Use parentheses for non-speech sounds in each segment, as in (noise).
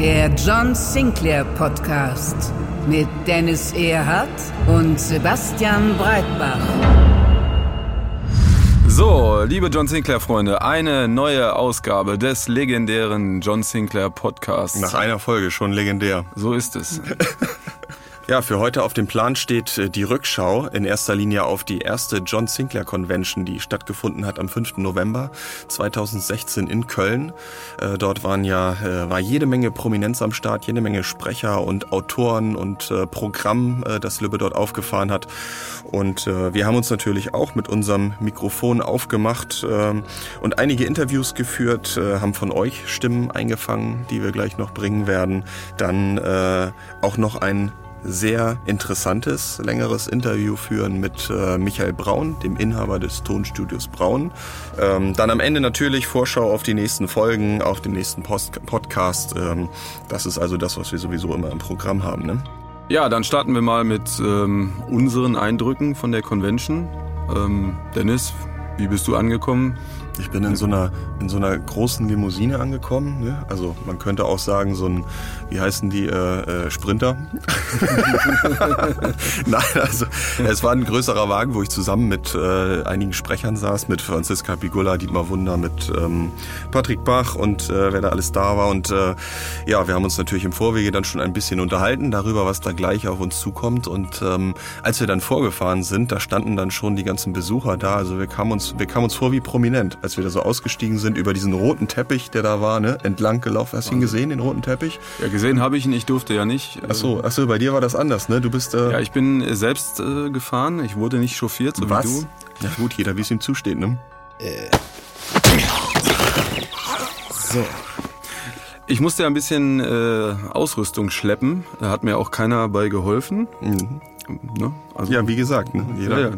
Der John Sinclair Podcast mit Dennis Erhardt und Sebastian Breitbach. So, liebe John Sinclair-Freunde, eine neue Ausgabe des legendären John Sinclair Podcasts. Nach einer Folge schon legendär. So ist es. (laughs) Ja, für heute auf dem Plan steht äh, die Rückschau in erster Linie auf die erste John Sinclair Convention, die stattgefunden hat am 5. November 2016 in Köln. Äh, dort waren ja, äh, war jede Menge Prominenz am Start, jede Menge Sprecher und Autoren und Programm, das Lübbe dort aufgefahren hat. Und wir haben uns natürlich auch mit unserem Mikrofon aufgemacht und einige Interviews geführt, haben von euch Stimmen eingefangen, die wir gleich noch bringen werden. Dann auch noch ein sehr interessantes, längeres Interview führen mit äh, Michael Braun, dem Inhaber des Tonstudios Braun. Ähm, dann am Ende natürlich Vorschau auf die nächsten Folgen, auf den nächsten Post Podcast. Ähm, das ist also das, was wir sowieso immer im Programm haben. Ne? Ja, dann starten wir mal mit ähm, unseren Eindrücken von der Convention. Ähm, Dennis, wie bist du angekommen? Ich bin in so einer, in so einer großen Limousine angekommen. Ne? Also man könnte auch sagen, so ein, wie heißen die, äh, äh, Sprinter. (laughs) Nein, also es war ein größerer Wagen, wo ich zusammen mit äh, einigen Sprechern saß, mit Franziska Bigula, Dietmar Wunder, mit ähm, Patrick Bach und äh, wer da alles da war. Und äh, ja, wir haben uns natürlich im Vorwege dann schon ein bisschen unterhalten darüber, was da gleich auf uns zukommt. Und ähm, als wir dann vorgefahren sind, da standen dann schon die ganzen Besucher da. Also wir kamen uns, wir kamen uns vor wie prominent als wir da so ausgestiegen sind, über diesen roten Teppich, der da war, ne, entlang gelaufen. Hast du ihn gesehen, den roten Teppich? Ja, gesehen habe ich ihn, ich durfte ja nicht. Ach so, ach so, bei dir war das anders, ne? Du bist. Äh ja, ich bin selbst äh, gefahren, ich wurde nicht chauffiert, so Was? wie du. Ja gut, jeder wie es ihm zusteht, ne? Äh. So. Ich musste ja ein bisschen äh, Ausrüstung schleppen. Da hat mir auch keiner bei geholfen. Mhm. Ne? Also, ja, wie gesagt. Ne? Jeder. Ja, ja.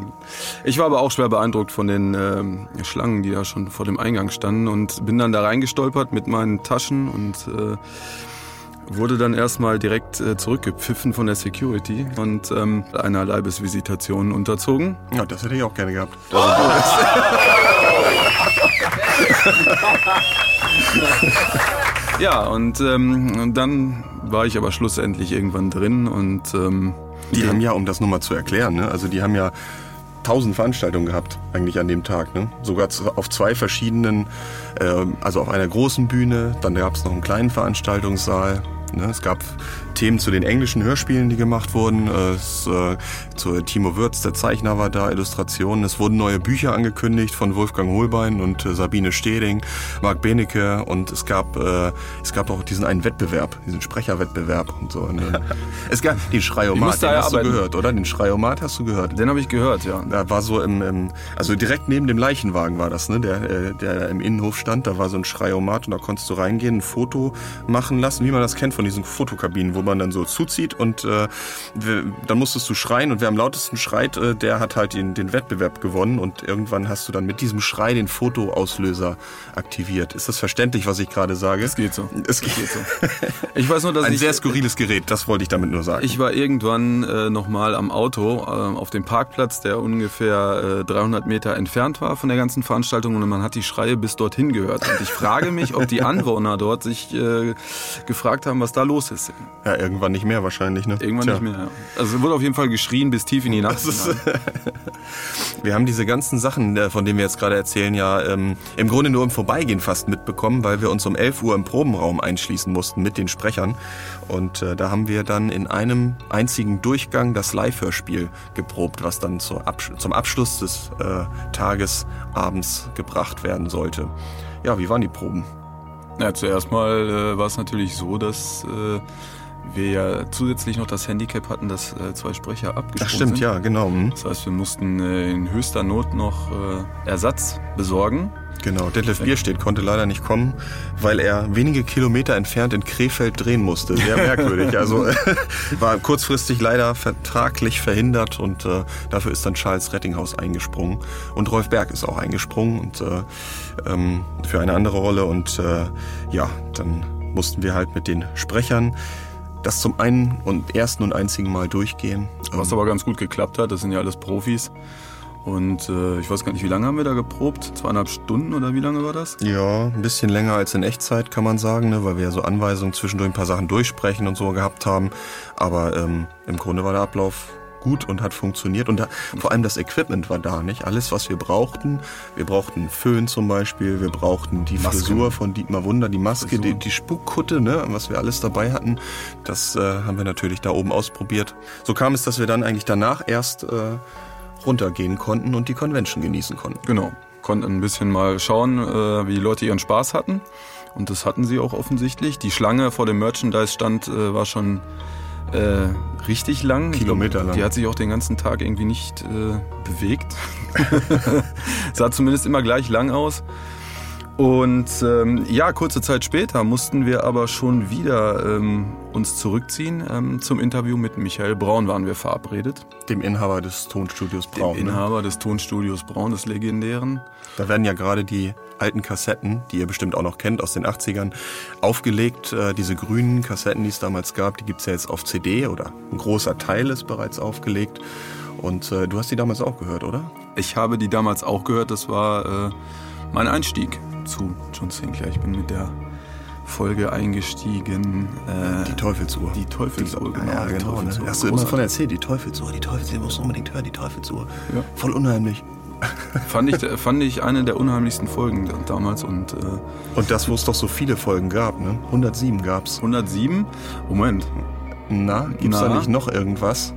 Ich war aber auch schwer beeindruckt von den ähm, Schlangen, die da schon vor dem Eingang standen und bin dann da reingestolpert mit meinen Taschen und äh, wurde dann erstmal direkt äh, zurückgepfiffen von der Security und ähm, einer Leibesvisitation unterzogen. Ja, das hätte ich auch gerne gehabt. (laughs) Ja, und ähm, dann war ich aber schlussendlich irgendwann drin und ähm, die haben ja, um das nochmal zu erklären, ne? also die haben ja tausend Veranstaltungen gehabt, eigentlich an dem Tag. Ne? Sogar auf zwei verschiedenen, äh, also auf einer großen Bühne, dann gab es noch einen kleinen Veranstaltungssaal. Ne? Es gab Themen zu den englischen Hörspielen, die gemacht wurden. Es, äh, zu Timo Würz, der Zeichner, war da, Illustrationen. Es wurden neue Bücher angekündigt von Wolfgang Holbein und äh, Sabine Steding, Marc Benecke und es gab, äh, es gab auch diesen einen Wettbewerb, diesen Sprecherwettbewerb und so. Ne? (laughs) es gab den Schreiomat, den hast arbeiten. du gehört, oder? Den Schreiomat hast du gehört? Den habe ich gehört, ja. Da war so im, im, also direkt neben dem Leichenwagen war das, ne? Der, äh, der im Innenhof stand, da war so ein Schreiomat und da konntest du reingehen, ein Foto machen lassen, wie man das kennt von diesen Fotokabinen, wo man dann so zuzieht und äh, dann musstest du schreien und wer am lautesten schreit, äh, der hat halt den, den Wettbewerb gewonnen und irgendwann hast du dann mit diesem Schrei den Fotoauslöser aktiviert. Ist das verständlich, was ich gerade sage? Es geht so. Es geht, geht so. (laughs) Ich weiß nur, dass Ein ich, sehr skurriles Gerät, das wollte ich damit nur sagen. Ich war irgendwann äh, nochmal am Auto äh, auf dem Parkplatz, der ungefähr äh, 300 Meter entfernt war von der ganzen Veranstaltung und man hat die Schreie bis dorthin gehört. Und ich frage mich, ob die Anwohner dort sich äh, gefragt haben, was da los ist. Ja, irgendwann nicht mehr wahrscheinlich, ne? Irgendwann Tja. nicht mehr, ja. Also es wurde auf jeden Fall geschrien bis tief in die Nacht. (laughs) wir haben diese ganzen Sachen, äh, von denen wir jetzt gerade erzählen, ja ähm, im Grunde nur im Vorbeigehen fast mitbekommen, weil wir uns um 11 Uhr im Probenraum einschließen mussten mit den Sprechern. Und äh, da haben wir dann in einem einzigen Durchgang das Live-Hörspiel geprobt, was dann zur Absch zum Abschluss des äh, Tages abends gebracht werden sollte. Ja, wie waren die Proben? Ja, zuerst mal äh, war es natürlich so, dass äh, wir ja zusätzlich noch das Handicap hatten, dass äh, zwei Sprecher abgesprungen Ach, stimmt, sind. ja, genau. Hm. Das heißt, wir mussten äh, in höchster Not noch äh, Ersatz besorgen. Genau, Detlef Bierstedt konnte leider nicht kommen, weil er wenige Kilometer entfernt in Krefeld drehen musste. Sehr merkwürdig. Also (laughs) (laughs) war kurzfristig leider vertraglich verhindert und äh, dafür ist dann Charles Rettinghaus eingesprungen. Und Rolf Berg ist auch eingesprungen und äh, ähm, für eine andere Rolle. Und äh, ja, dann mussten wir halt mit den Sprechern das zum einen und ersten und einzigen Mal durchgehen. Was aber ganz gut geklappt hat, das sind ja alles Profis. Und äh, ich weiß gar nicht, wie lange haben wir da geprobt? Zweieinhalb Stunden oder wie lange war das? Ja, ein bisschen länger als in Echtzeit, kann man sagen, ne? weil wir ja so Anweisungen zwischendurch ein paar Sachen durchsprechen und so gehabt haben. Aber ähm, im Grunde war der Ablauf gut und hat funktioniert. Und da, vor allem das Equipment war da, nicht? Alles, was wir brauchten. Wir brauchten Föhn zum Beispiel, wir brauchten die Masken. Frisur von Dietmar Wunder, die Maske, die, die Spukkutte, ne? was wir alles dabei hatten. Das äh, haben wir natürlich da oben ausprobiert. So kam es, dass wir dann eigentlich danach erst äh, runtergehen konnten und die Convention genießen konnten. Genau, konnten ein bisschen mal schauen, äh, wie die Leute ihren Spaß hatten. Und das hatten sie auch offensichtlich. Die Schlange vor dem Merchandise-Stand äh, war schon äh, richtig lang. Kilometer lang. Die hat sich auch den ganzen Tag irgendwie nicht äh, bewegt. (laughs) Sah zumindest immer gleich lang aus. Und ähm, ja, kurze Zeit später mussten wir aber schon wieder ähm, uns zurückziehen. Ähm, zum Interview mit Michael Braun waren wir verabredet. Dem Inhaber des Tonstudios Braun. Dem ne? Inhaber des Tonstudios Braun, des legendären. Da werden ja gerade die alten Kassetten, die ihr bestimmt auch noch kennt aus den 80ern, aufgelegt. Äh, diese grünen Kassetten, die es damals gab, die gibt es ja jetzt auf CD oder ein großer Teil ist bereits aufgelegt. Und äh, du hast die damals auch gehört, oder? Ich habe die damals auch gehört. Das war äh, mein Einstieg zu John Sinclair. Ich bin mit der Folge eingestiegen. Äh, die Teufelsuhr. Die Teufelsuhr, genau. Ja, genau. Ne? Teuffelsuhr. Hast du immer von erzählt, die Teufelsuhr, die Teufelsuhr, du musst unbedingt hören, die Teufelsuhr. Ja. Voll unheimlich. (laughs) fand, ich, fand ich eine der unheimlichsten Folgen damals. Und, äh, und das, wo es doch so viele Folgen gab, ne? 107 gab's. 107? Moment. Na, gibt's Na? da nicht noch irgendwas?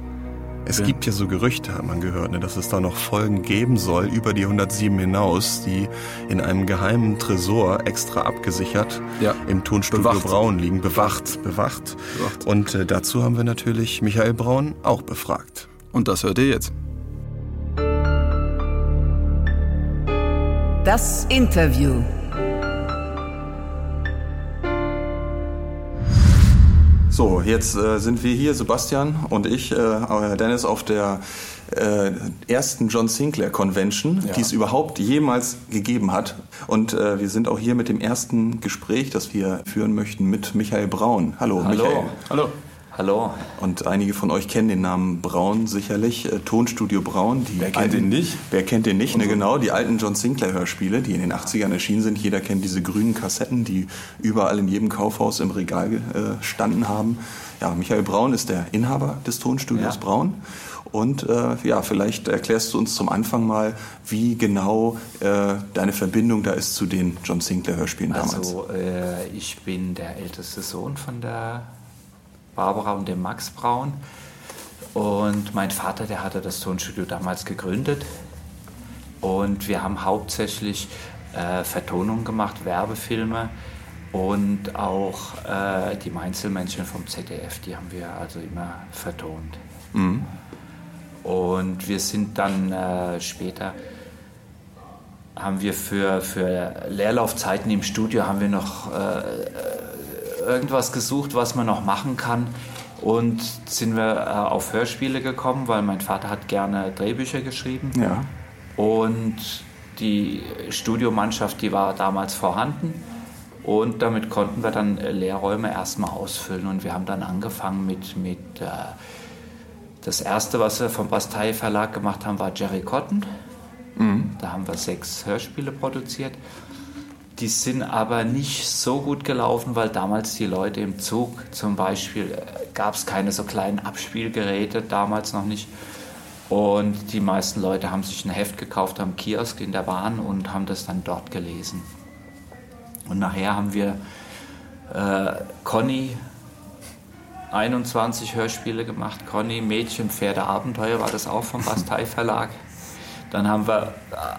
Es ja. gibt ja so Gerüchte, hat man gehört, ne, dass es da noch Folgen geben soll über die 107 hinaus, die in einem geheimen Tresor extra abgesichert ja. im Tonstudio bewacht. Braun liegen, bewacht, bewacht. bewacht. Und äh, dazu haben wir natürlich Michael Braun auch befragt. Und das hört ihr jetzt. Das Interview. So, jetzt äh, sind wir hier, Sebastian und ich, äh, Dennis, auf der äh, ersten John Sinclair Convention, ja. die es überhaupt jemals gegeben hat. Und äh, wir sind auch hier mit dem ersten Gespräch, das wir führen möchten, mit Michael Braun. Hallo, Hallo. Michael. Hallo. Hallo. Und einige von euch kennen den Namen Braun sicherlich. Äh, Tonstudio Braun. wer kennt den nicht? Wer kennt den nicht? Ne, genau, die alten John Sinclair Hörspiele, die in den 80ern erschienen sind. Jeder kennt diese grünen Kassetten, die überall in jedem Kaufhaus im Regal äh, standen haben. Ja, Michael Braun ist der Inhaber des Tonstudios ja. Braun. Und äh, ja, vielleicht erklärst du uns zum Anfang mal, wie genau äh, deine Verbindung da ist zu den John Sinclair Hörspielen damals. Also äh, ich bin der älteste Sohn von der Barbara und dem Max Braun. Und mein Vater, der hatte das Tonstudio damals gegründet. Und wir haben hauptsächlich äh, Vertonungen gemacht, Werbefilme und auch äh, die Mainzelmännchen vom ZDF, die haben wir also immer vertont. Mhm. Und wir sind dann äh, später, haben wir für, für Leerlaufzeiten im Studio, haben wir noch äh, irgendwas gesucht, was man noch machen kann. Und sind wir äh, auf Hörspiele gekommen, weil mein Vater hat gerne Drehbücher geschrieben. Ja. Und die Studiomannschaft, die war damals vorhanden. Und damit konnten wir dann Lehrräume erstmal ausfüllen. Und wir haben dann angefangen mit, mit äh, das erste, was wir vom Bastei Verlag gemacht haben, war Jerry Cotton. Mhm. Da haben wir sechs Hörspiele produziert. Die sind aber nicht so gut gelaufen, weil damals die Leute im Zug zum Beispiel äh, gab es keine so kleinen Abspielgeräte, damals noch nicht. Und die meisten Leute haben sich ein Heft gekauft am Kiosk in der Bahn und haben das dann dort gelesen. Und nachher haben wir äh, Conny 21 Hörspiele gemacht. Conny, Mädchen, Pferde, Abenteuer war das auch vom Bastei Verlag. Dann haben wir,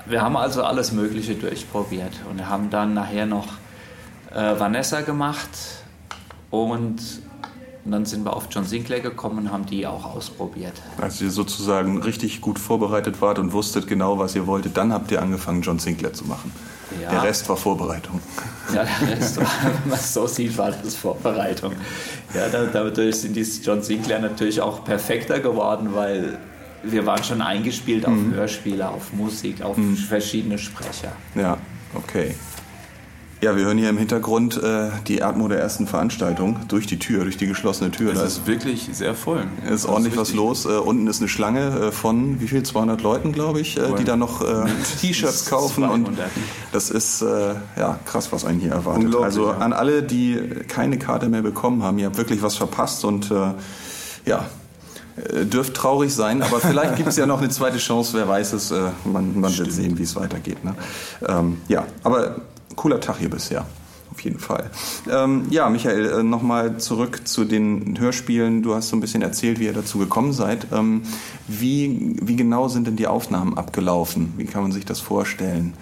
wir haben also alles Mögliche durchprobiert und haben dann nachher noch äh, Vanessa gemacht und, und dann sind wir auf John Sinclair gekommen und haben die auch ausprobiert. Als ihr sozusagen richtig gut vorbereitet wart und wusstet genau, was ihr wolltet, dann habt ihr angefangen, John Sinclair zu machen. Ja. Der Rest war Vorbereitung. Ja, der Rest war, wenn man es so sieht, war das Vorbereitung. Ja, dadurch sind die John Sinclair natürlich auch perfekter geworden, weil wir waren schon eingespielt auf mhm. Hörspiele, auf Musik, auf mhm. verschiedene Sprecher. Ja, okay. Ja, wir hören hier im Hintergrund äh, die Erdmo der ersten Veranstaltung durch die Tür, durch die geschlossene Tür. Es da ist wirklich sehr voll. ist, ist ordentlich was los. Äh, unten ist eine Schlange äh, von wie viel? 200 Leuten, glaube ich, äh, die da noch äh, (laughs) T-Shirts (laughs) kaufen. Und das ist äh, ja krass, was einen hier erwartet. Also an alle, die keine Karte mehr bekommen haben, ihr habt wirklich was verpasst und äh, ja, dürft traurig sein, aber vielleicht (laughs) gibt es ja noch eine zweite Chance, wer weiß es. Äh, man, man wird sehen, wie es weitergeht. Ne? Ähm, ja, aber cooler Tag hier bisher. Auf jeden Fall. Ähm, ja, Michael, äh, nochmal zurück zu den Hörspielen. Du hast so ein bisschen erzählt, wie ihr dazu gekommen seid. Ähm, wie, wie genau sind denn die Aufnahmen abgelaufen? Wie kann man sich das vorstellen?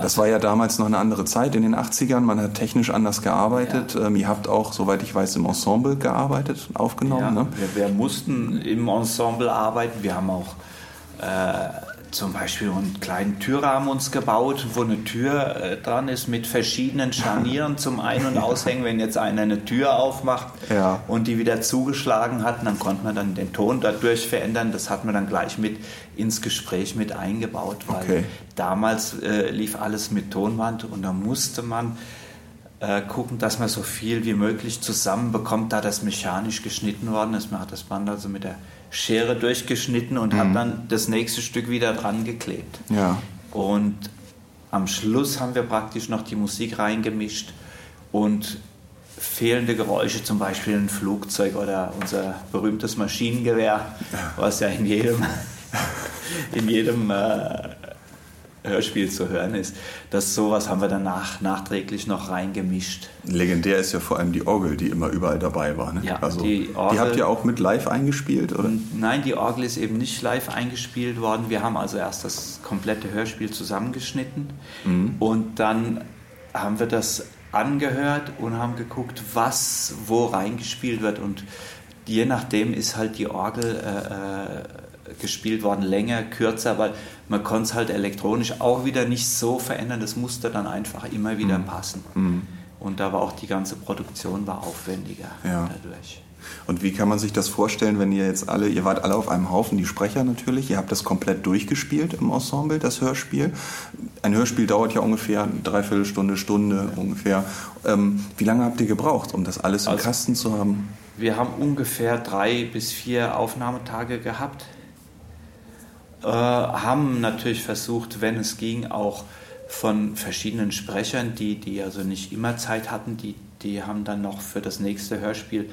Das war ja damals noch eine andere Zeit in den 80ern. Man hat technisch anders gearbeitet. Ja. Ähm, ihr habt auch, soweit ich weiß, im Ensemble gearbeitet, aufgenommen. Ja, ne? wir, wir, mussten im Ensemble arbeiten. Wir haben auch äh, zum Beispiel einen kleinen Türrahmen uns gebaut, wo eine Tür äh, dran ist mit verschiedenen Scharnieren zum Ein- und (laughs) Aushängen. Wenn jetzt einer eine Tür aufmacht ja. und die wieder zugeschlagen hat, dann konnte man dann den Ton dadurch verändern. Das hat man dann gleich mit ins Gespräch mit eingebaut, weil okay. damals äh, lief alles mit Tonband und da musste man äh, gucken, dass man so viel wie möglich zusammenbekommt, da das mechanisch geschnitten worden ist. Man hat das Band also mit der Schere durchgeschnitten und mhm. hat dann das nächste Stück wieder dran geklebt. Ja. Und am Schluss haben wir praktisch noch die Musik reingemischt und fehlende Geräusche, zum Beispiel ein Flugzeug oder unser berühmtes Maschinengewehr, was ja in jedem, (laughs) in jedem äh, Hörspiel zu hören ist. Das sowas haben wir danach nachträglich noch reingemischt. Legendär ist ja vor allem die Orgel, die immer überall dabei war. Ne? Ja, also, die, Orgel, die habt ihr auch mit live eingespielt? Oder? Nein, die Orgel ist eben nicht live eingespielt worden. Wir haben also erst das komplette Hörspiel zusammengeschnitten mhm. und dann haben wir das angehört und haben geguckt, was wo reingespielt wird und je nachdem ist halt die Orgel äh, äh gespielt worden, länger, kürzer, weil man konnte es halt elektronisch auch wieder nicht so verändern. Das musste dann einfach immer wieder mhm. passen. Mhm. Und da war auch die ganze Produktion war aufwendiger ja. dadurch. Und wie kann man sich das vorstellen, wenn ihr jetzt alle, ihr wart alle auf einem Haufen, die Sprecher natürlich, ihr habt das komplett durchgespielt im Ensemble, das Hörspiel. Ein Hörspiel dauert ja ungefähr dreiviertel Stunde, Stunde ungefähr. Ähm, wie lange habt ihr gebraucht, um das alles im also, Kasten zu haben? Wir haben ungefähr drei bis vier Aufnahmetage gehabt äh, haben natürlich versucht, wenn es ging, auch von verschiedenen Sprechern, die, die also nicht immer Zeit hatten, die, die haben dann noch für das nächste Hörspiel,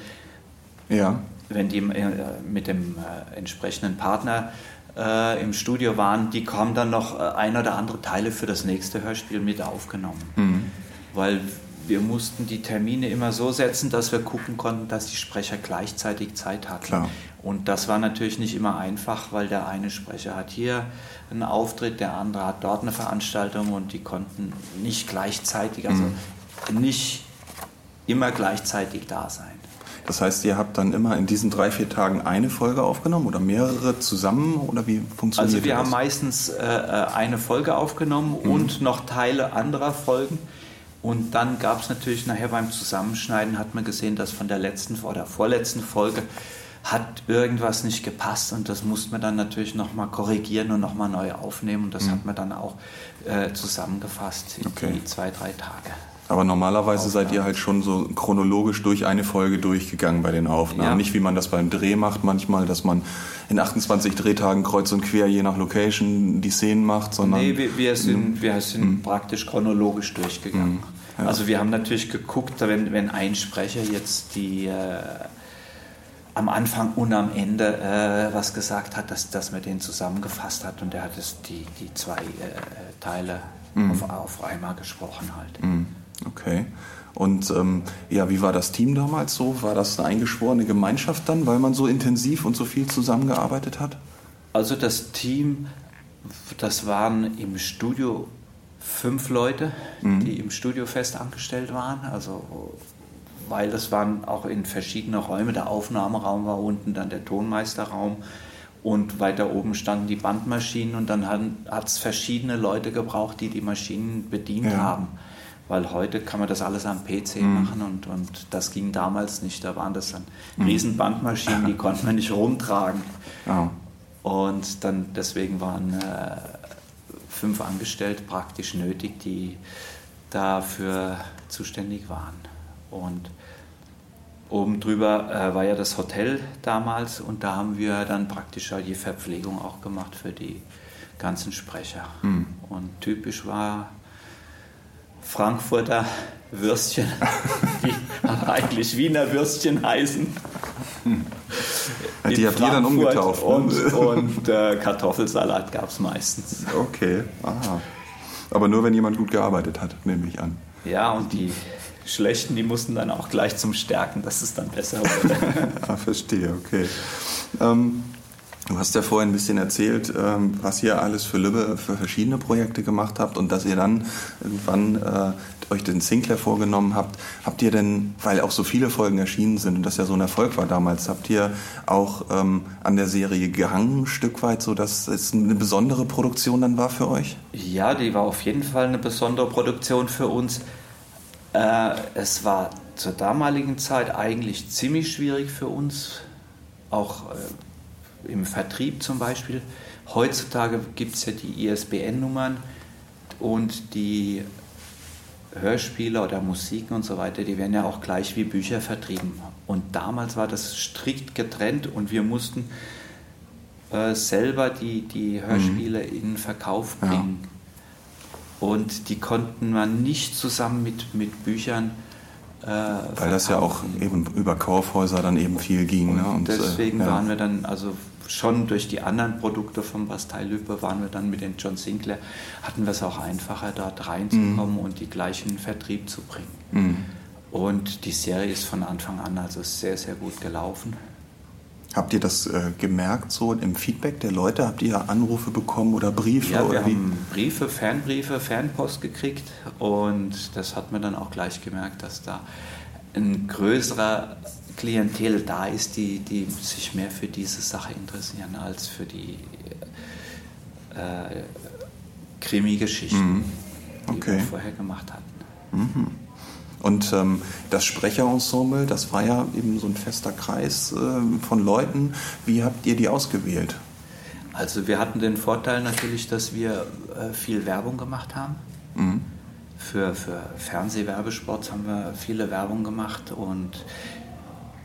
ja. wenn die äh, mit dem äh, entsprechenden Partner äh, im Studio waren, die kamen dann noch äh, ein oder andere Teile für das nächste Hörspiel mit aufgenommen. Mhm. Weil wir mussten die Termine immer so setzen, dass wir gucken konnten, dass die Sprecher gleichzeitig Zeit hatten. Klar. Und das war natürlich nicht immer einfach, weil der eine Sprecher hat hier einen Auftritt, der andere hat dort eine Veranstaltung und die konnten nicht gleichzeitig, also mhm. nicht immer gleichzeitig da sein. Das heißt, ihr habt dann immer in diesen drei, vier Tagen eine Folge aufgenommen oder mehrere zusammen oder wie funktioniert das? Also wir das? haben meistens äh, äh, eine Folge aufgenommen mhm. und noch Teile anderer Folgen. Und dann gab es natürlich nachher beim Zusammenschneiden, hat man gesehen, dass von der letzten oder vorletzten Folge hat irgendwas nicht gepasst und das musste man dann natürlich nochmal korrigieren und nochmal neu aufnehmen und das mhm. hat man dann auch äh, zusammengefasst in okay. die zwei, drei Tage. Aber normalerweise seid ihr halt schon so chronologisch durch eine Folge durchgegangen bei den Aufnahmen. Ja. Nicht wie man das beim Dreh macht manchmal, dass man in 28 Drehtagen kreuz und quer je nach Location die Szenen macht, sondern... Nee, wir, wir sind, wir sind mhm. praktisch chronologisch durchgegangen. Mhm. Ja. Also wir haben natürlich geguckt, wenn, wenn ein Sprecher jetzt die... Äh, am Anfang und am Ende äh, was gesagt hat, dass, dass man den zusammengefasst hat und er hat es die, die zwei äh, Teile mhm. auf, auf einmal gesprochen halt. Mhm. Okay. Und ähm, ja, wie war das Team damals so? War das eine eingeschworene Gemeinschaft dann, weil man so intensiv und so viel zusammengearbeitet hat? Also das Team, das waren im Studio fünf Leute, mhm. die im Studio fest angestellt waren. Also weil das waren auch in verschiedene Räume. Der Aufnahmeraum war unten, dann der Tonmeisterraum und weiter oben standen die Bandmaschinen und dann hat es verschiedene Leute gebraucht, die die Maschinen bedient ja. haben. Weil heute kann man das alles am PC mhm. machen und, und das ging damals nicht. Da waren das dann mhm. riesen Bandmaschinen, die (laughs) konnte man nicht rumtragen. Ja. Und dann deswegen waren äh, fünf Angestellte praktisch nötig, die dafür zuständig waren. Und oben drüber äh, war ja das Hotel damals und da haben wir dann praktisch die Verpflegung auch gemacht für die ganzen Sprecher. Mhm. Und typisch war Frankfurter Würstchen, (laughs) die eigentlich Wiener Würstchen heißen. Die habt ihr dann umgetauft. Ne? Und, (laughs) und äh, Kartoffelsalat gab es meistens. Okay, aha. Aber nur wenn jemand gut gearbeitet hat, nehme ich an. Ja, und die Schlechten, die mussten dann auch gleich zum Stärken, dass es dann besser wurde. (laughs) ah, verstehe, okay. Ähm, Du hast ja vorhin ein bisschen erzählt, ähm, was ihr alles für Lübbe für verschiedene Projekte gemacht habt und dass ihr dann irgendwann äh, euch den Sinclair vorgenommen habt. Habt ihr denn, weil auch so viele Folgen erschienen sind und das ja so ein Erfolg war damals, habt ihr auch ähm, an der Serie gehangen, ein Stück weit, so dass es eine besondere Produktion dann war für euch? Ja, die war auf jeden Fall eine besondere Produktion für uns. Äh, es war zur damaligen Zeit eigentlich ziemlich schwierig für uns, auch äh, im Vertrieb zum Beispiel. Heutzutage gibt es ja die ISBN-Nummern und die Hörspiele oder Musiken und so weiter, die werden ja auch gleich wie Bücher vertrieben. Und damals war das strikt getrennt und wir mussten äh, selber die, die Hörspiele mhm. in Verkauf bringen. Ja. Und die konnten man nicht zusammen mit, mit Büchern äh, Weil das ja auch eben über Kaufhäuser dann eben viel ging. Und, ne? und deswegen äh, ja. waren wir dann also schon durch die anderen Produkte vom Bastei-Lübbe waren wir dann mit den John Sinclair, hatten wir es auch einfacher, dort reinzukommen mhm. und die gleichen Vertrieb zu bringen. Mhm. Und die Serie ist von Anfang an also sehr, sehr gut gelaufen. Habt ihr das äh, gemerkt, so im Feedback der Leute? Habt ihr Anrufe bekommen oder Briefe? Ja, wir oder haben Briefe, Fanbriefe, Fanpost gekriegt und das hat man dann auch gleich gemerkt, dass da ein größerer Klientel da ist, die, die sich mehr für diese Sache interessieren als für die äh, Krimi-Geschichten, mhm. okay. die wir vorher gemacht hatten. Mhm. Und ähm, das Sprecherensemble, das war ja eben so ein fester Kreis äh, von Leuten. Wie habt ihr die ausgewählt? Also wir hatten den Vorteil natürlich, dass wir äh, viel Werbung gemacht haben. Mhm. Für, für Fernsehwerbespots haben wir viele Werbung gemacht und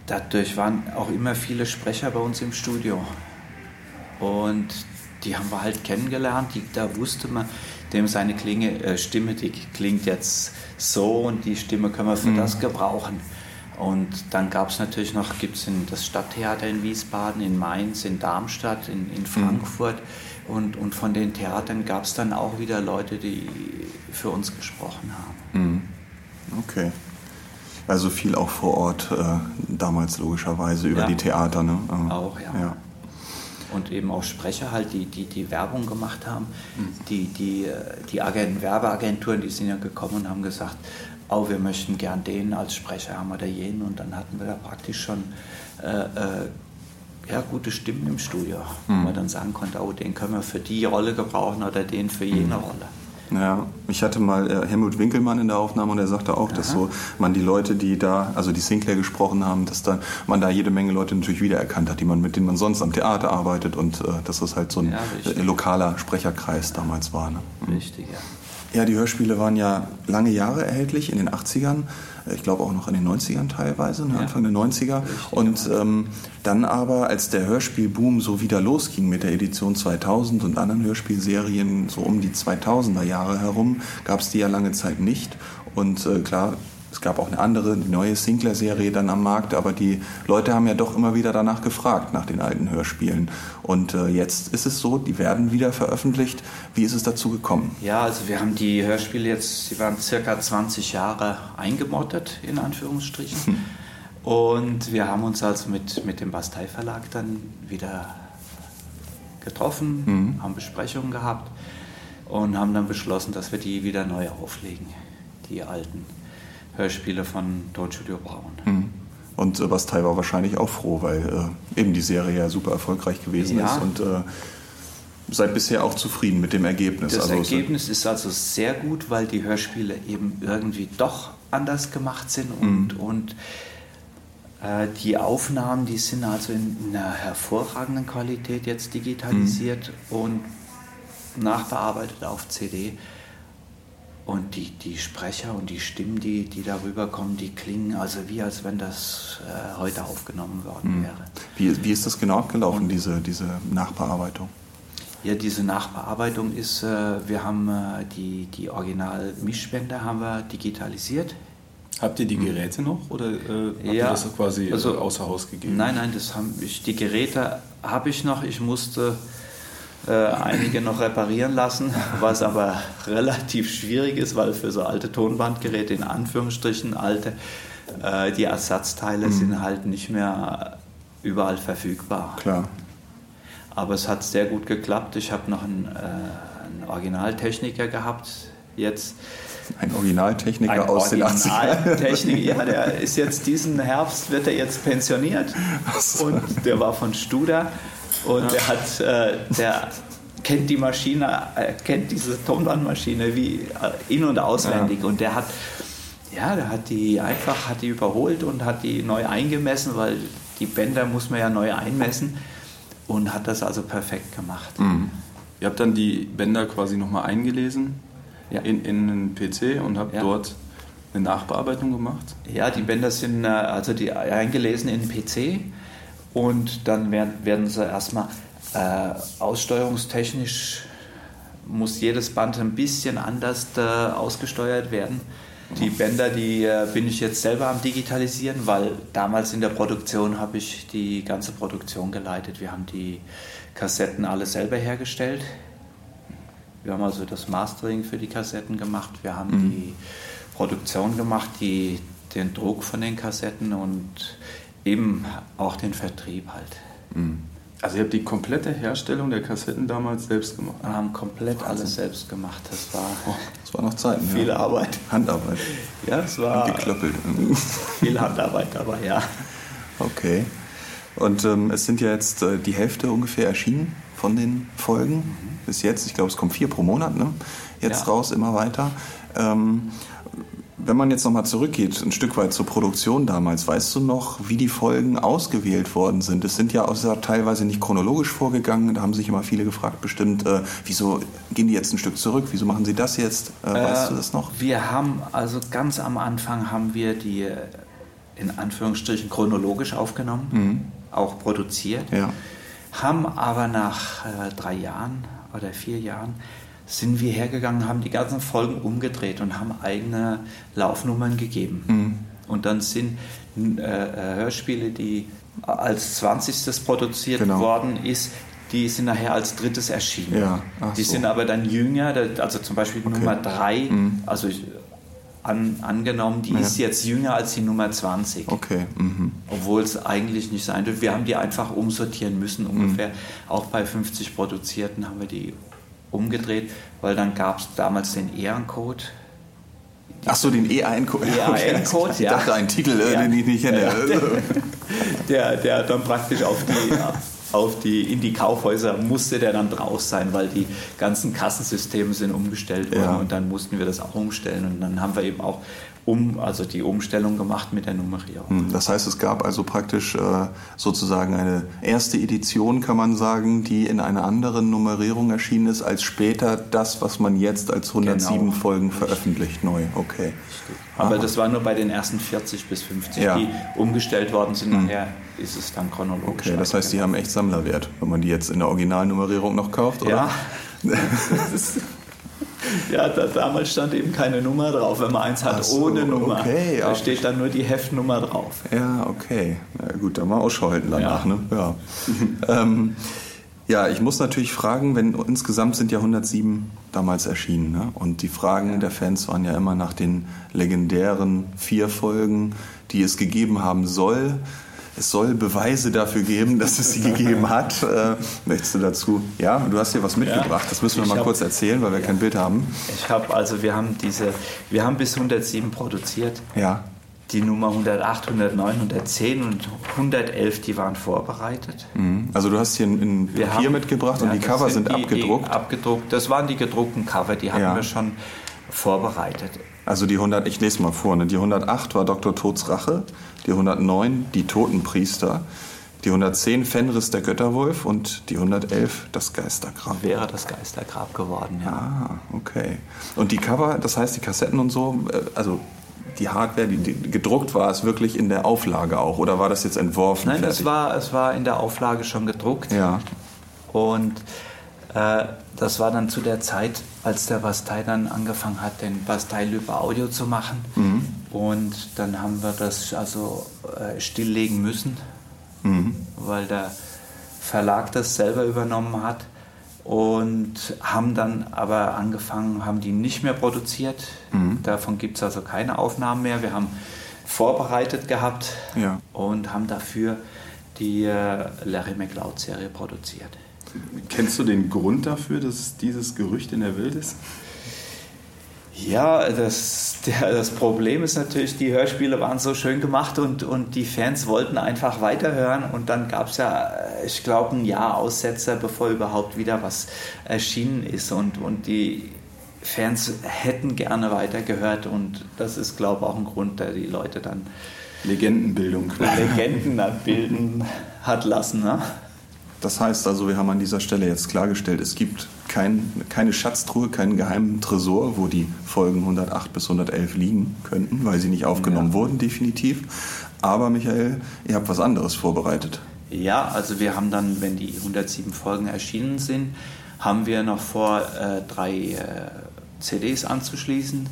dadurch waren auch immer viele Sprecher bei uns im Studio. Und die haben wir halt kennengelernt. Die, da wusste man, dem seine Klinge, äh, Stimme, die klingt jetzt so und die Stimme können wir für mhm. das gebrauchen. Und dann gab es natürlich noch, gibt es das Stadttheater in Wiesbaden, in Mainz, in Darmstadt, in, in mhm. Frankfurt. Mhm. Und, und von den Theatern gab es dann auch wieder Leute, die für uns gesprochen haben. Mhm. Okay. Also viel auch vor Ort, äh, damals logischerweise über ja. die Theater, ne? Äh, auch, ja. ja. Und eben auch Sprecher halt, die die, die Werbung gemacht haben. Mhm. Die, die, die Agenten, Werbeagenturen, die sind ja gekommen und haben gesagt, oh, wir möchten gern den als Sprecher haben oder jenen. Und dann hatten wir da praktisch schon äh, äh, ja, gute Stimmen im Studio, mhm. wo man dann sagen konnte, oh, den können wir für die Rolle gebrauchen oder den für jene mhm. Rolle. Ja, ich hatte mal äh, Helmut Winkelmann in der Aufnahme und er sagte auch, Aha. dass so man die Leute, die da, also die Sinclair gesprochen haben, dass da man da jede Menge Leute natürlich wiedererkannt hat, die man mit denen man sonst am Theater arbeitet und äh, dass das halt so ein ja, äh, lokaler Sprecherkreis damals war. Ne? Mhm. Richtig, ja. Ja, die Hörspiele waren ja lange Jahre erhältlich in den 80ern, äh, ich glaube auch noch in den 90ern teilweise, ne, ja. Anfang der 90er. Richtig, und ähm, dann aber, als der Hörspielboom so wieder losging mit der Edition 2000 und anderen Hörspielserien so um die 2000er Jahre herum, gab es die ja lange Zeit nicht. Und äh, klar, es gab auch eine andere, die neue Sinclair-Serie dann am Markt, aber die Leute haben ja doch immer wieder danach gefragt, nach den alten Hörspielen. Und äh, jetzt ist es so, die werden wieder veröffentlicht. Wie ist es dazu gekommen? Ja, also wir haben die Hörspiele jetzt, sie waren circa 20 Jahre eingemottet, in Anführungsstrichen. Hm. Und wir haben uns also mit, mit dem Bastei Verlag dann wieder getroffen, mhm. haben Besprechungen gehabt und haben dann beschlossen, dass wir die wieder neu auflegen, die alten. Hörspiele von Tonstudio Braun. Mhm. Und Bastei war wahrscheinlich auch froh, weil äh, eben die Serie ja super erfolgreich gewesen ja. ist und äh, seid bisher auch zufrieden mit dem Ergebnis. Das also Ergebnis ist also sehr gut, weil die Hörspiele eben irgendwie doch anders gemacht sind und, mhm. und äh, die Aufnahmen, die sind also in einer hervorragenden Qualität jetzt digitalisiert mhm. und nachbearbeitet auf CD. Und die, die Sprecher und die Stimmen, die, die darüber kommen, die klingen also wie, als wenn das äh, heute aufgenommen worden Mhm. wäre. Wie, wie ist das genau abgelaufen, diese, diese Nachbearbeitung? Ja, diese Nachbearbeitung ist, äh, wir haben äh, die, die Original-Mischbänder haben wir digitalisiert. Habt ihr die Geräte noch oder äh, habt ihr Ja, das quasi also- also, außer Haus gegeben? Nein, nein, das haben ich, die Geräte habe ich noch. Ich musste äh, einige noch reparieren lassen, was aber relativ schwierig ist, weil für so alte Tonbandgeräte, in Anführungsstrichen alte, äh, die Ersatzteile sind halt nicht mehr überall verfügbar. Klar. Aber es hat sehr gut geklappt. Ich habe noch einen, äh, einen Originaltechniker gehabt jetzt. Ein Originaltechniker Ein aus den 80ern. Originaltechniker, ja, der ist jetzt diesen Herbst, wird er jetzt pensioniert. Und der war von Studer und der hat, äh, der kennt die Maschine, äh, kennt diese Tonbandmaschine wie äh, in- und auswendig. Und der hat, ja, der hat die einfach, hat die überholt und hat die neu eingemessen, weil die Bänder muss man ja neu einmessen und hat das also perfekt gemacht. Ihr habt dann die Bänder quasi nochmal eingelesen Ja. in, in einen PC und habt Ja. dort eine Nachbearbeitung gemacht? Ja, die Bänder sind äh, also die eingelesen in den PC und dann werden, werden sie erstmal äh, aussteuerungstechnisch muss jedes Band ein bisschen anders äh, ausgesteuert werden. Die Bänder, die äh, bin ich jetzt selber am digitalisieren, weil damals in der Produktion habe ich die ganze Produktion geleitet. Wir haben die Kassetten alle selber hergestellt. Wir haben also das Mastering für die Kassetten gemacht. Wir haben die Produktion gemacht, die, den Druck von den Kassetten und eben auch den Vertrieb halt. Also ihr habt die komplette Herstellung der Kassetten damals selbst gemacht. Wir haben komplett alles selbst gemacht. Das war Das war noch Zeiten. viel ja. Arbeit. Handarbeit. Ja, es war Geklöppelt. viel Handarbeit dabei, ja. Okay. Und ähm, es sind ja jetzt äh, die Hälfte ungefähr erschienen von den Folgen bis jetzt. Ich glaube, es kommen vier pro Monat, ne? Jetzt Ja. raus, immer weiter. Ähm, wenn man jetzt nochmal zurückgeht, ein Stück weit zur Produktion damals, weißt du noch, wie die Folgen ausgewählt worden sind? Es sind ja auch teilweise nicht chronologisch vorgegangen. Da haben sich immer viele gefragt, bestimmt, äh, wieso gehen die jetzt ein Stück zurück? Wieso machen sie das jetzt? Äh, weißt du das noch? Wir haben also ganz am Anfang haben wir die äh, in Anführungsstrichen chronologisch aufgenommen, auch produziert, Ja. Haben aber nach äh, drei Jahren oder vier Jahren sind wir hergegangen, haben die ganzen Folgen umgedreht und haben eigene Laufnummern gegeben. Und dann sind äh, äh, Hörspiele, die als 20. produziert Genau. worden ist, die sind nachher als drittes erschienen. Ja, die so. sind aber dann jünger, also zum Beispiel Nummer 3, also ich, an, angenommen, die Ja. ist jetzt jünger als die Nummer 20. Okay. Mhm. Obwohl es eigentlich nicht sein dürfte. Wir haben die einfach umsortieren müssen, ungefähr. Auch bei 50 Produzierten haben wir die umgedreht, weil dann gab es damals den Ehrencode. Ach so, den EAN-Code. (laughs) EAN-Code, Ich ja. dachte, ein Titel, äh, Ja. den ich nicht kenne. (laughs) Der, der dann praktisch auf die, (laughs) auf die, in die Kaufhäuser musste der dann draus sein, weil die ganzen Kassensysteme sind umgestellt worden Ja. und dann mussten wir das auch umstellen und dann haben wir eben auch um, also die Umstellung gemacht mit der Nummerierung. Hm, Das heißt, es gab also praktisch äh, sozusagen eine erste Edition, kann man sagen, die in einer anderen Nummerierung erschienen ist, als später das, was man jetzt als 107 Genau. Folgen veröffentlicht, neu. Okay. Aber Aha. das war nur bei den ersten 40 bis 50, Ja. die umgestellt worden sind. Nachher ist es dann chronologisch. Okay, das heißt, die haben echt Sammlerwert, wenn man die jetzt in der Originalnummerierung noch kauft, oder? Ja. (laughs) (laughs) Ja, da, damals stand eben keine Nummer drauf. Wenn man eins hat so, ohne Nummer, okay, da ja. steht dann nur die Heftnummer drauf. Ja, okay. Ja, gut, dann mal Ausschau halten danach. Ja. Ne? Ja. (laughs) ähm, ja, ich muss natürlich fragen, wenn insgesamt sind ja 107 damals erschienen. Ne? Und die Fragen der Fans waren ja immer nach den legendären vier Folgen, die es gegeben haben soll. Es soll Beweise dafür geben, dass es sie (laughs) gegeben hat. Äh, möchtest du dazu? Ja, du hast hier was mitgebracht. Das müssen wir Ich mal hab- kurz erzählen, weil wir kein Bild haben. Ich habe also, wir haben diese, wir haben bis 107 produziert. Ja. Die Nummer 108, 109, 110 und 111, die waren vorbereitet. Mhm. Also du hast hier ein, ein Papier haben- mitgebracht und Ja, die das Cover sind, die, abgedruckt. Die abgedruckt. Das waren die gedruckten Cover, die hatten Ja. wir schon vorbereitet. Also die 100, ich lese mal vor, ne? die 108 war Dr. Tods Rache, die 109 die Totenpriester, Die 110 Fenris der Götterwolf und die 111 das Geistergrab. Wäre das Geistergrab geworden, ja. Ah, okay. Und die Cover, das heißt die Kassetten und so, äh, also die Hardware, die, die gedruckt war, ist wirklich in der Auflage auch oder war das jetzt entworfen? Nein, fertig? es war, es war in der Auflage schon gedruckt. Ja. Und äh, das war dann zu der Zeit, als der Bastei dann angefangen hat, den Bastei über Audio zu machen. Mhm. Und dann haben wir das also äh, stilllegen müssen, Mhm. weil der Verlag das selber übernommen hat. Und haben dann aber angefangen, haben die nicht mehr produziert. Mhm. Davon gibt es also keine Aufnahmen mehr. Wir haben vorbereitet gehabt Ja. und haben dafür die äh, Larry McLeod-Serie produziert. Kennst du den Grund dafür, dass dieses Gerücht in der Welt ist? Ja, das, der, das Problem ist natürlich, die Hörspiele waren so schön gemacht und, und die Fans wollten einfach weiterhören. Und dann gab es ja, ich glaube, ein Jahr Aussetzer, bevor überhaupt wieder was erschienen ist. Und, und die Fans hätten gerne weitergehört. Und das ist, glaube ich, auch ein Grund, der die Leute dann Legendenbildung. Legenden bilden hat lassen. Ne? Das heißt also, wir haben an dieser Stelle jetzt klargestellt, es gibt kein, keine Schatztruhe, keinen geheimen Tresor, wo die Folgen 108 bis 111 liegen könnten, weil sie nicht aufgenommen Ja. wurden, definitiv. Aber Michael, ihr habt was anderes vorbereitet. Ja, also wir haben dann, wenn die 107 Folgen erschienen sind, haben wir noch vor, äh, drei äh, CDs anzuschließen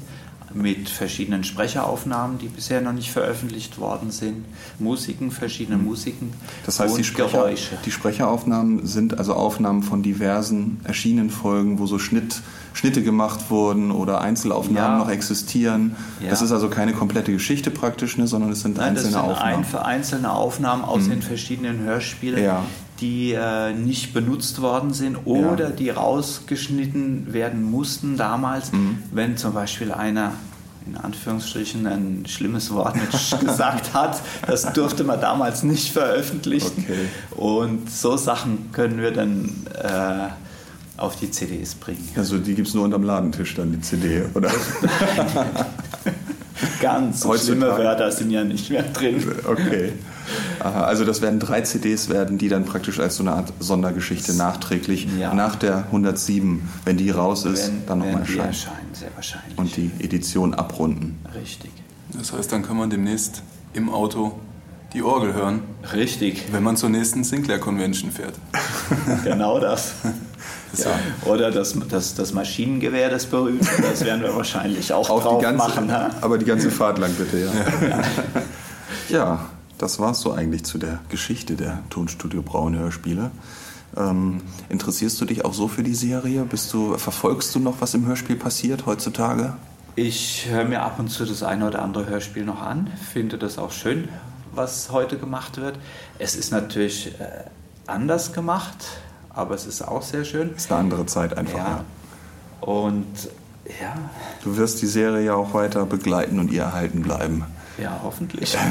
mit verschiedenen Sprecheraufnahmen, die bisher noch nicht veröffentlicht worden sind, Musiken, verschiedene Musiken Das heißt, und die, Sprecher, Geräusche. die Sprecheraufnahmen sind also Aufnahmen von diversen erschienenen Folgen, wo so Schnitt, Schnitte gemacht wurden oder Einzelaufnahmen Ja. noch existieren. Ja. Das ist also keine komplette Geschichte praktisch, ne, sondern es sind Nein, das einzelne sind Aufnahmen. ein, einzelne Aufnahmen aus den verschiedenen Hörspielen, Ja. Die äh, nicht benutzt worden sind oder die rausgeschnitten werden mussten damals, Mhm. wenn zum Beispiel einer in Anführungsstrichen ein schlimmes Wort (laughs) gesagt hat. Das durfte man damals nicht veröffentlichen. Okay. Und so Sachen können wir dann äh, auf die CDs bringen. also die gibt es nur unterm Ladentisch dann, die CD, oder? (laughs) Ganz so schlimme Wörter sind ja nicht mehr drin. Okay. Aha, also das werden drei CDs werden, die dann praktisch als so eine Art Sondergeschichte nachträglich Ja. nach der 107, wenn die raus ist, Wenn, dann nochmal erscheinen. erscheinen, sehr wahrscheinlich. Und die Edition abrunden. Richtig. Das heißt, dann kann man demnächst im Auto die Orgel hören, Richtig, wenn man zur nächsten Sinclair Convention fährt. (laughs) genau das. (laughs) Ja. Oder das, das, das Maschinengewehr, das berühmte, das werden wir wahrscheinlich auch, Auch drauf die ganze, machen. ne? aber die ganze Fahrt lang bitte, ja. Ja, das war es so eigentlich zu der Geschichte der Tonstudio Braun Hörspiele. Ähm, interessierst du dich auch so für die Serie? Bist du, verfolgst du noch, was im Hörspiel passiert heutzutage? Ich höre mir ab und zu das eine oder andere Hörspiel noch an, finde das auch schön, was heute gemacht wird. Es ist natürlich äh, anders gemacht, aber es ist auch sehr schön. Ist eine andere Zeit einfach. Ja. Ja. Und ja, Du wirst die Serie ja auch weiter begleiten und ihr erhalten bleiben. Ja, hoffentlich. (laughs)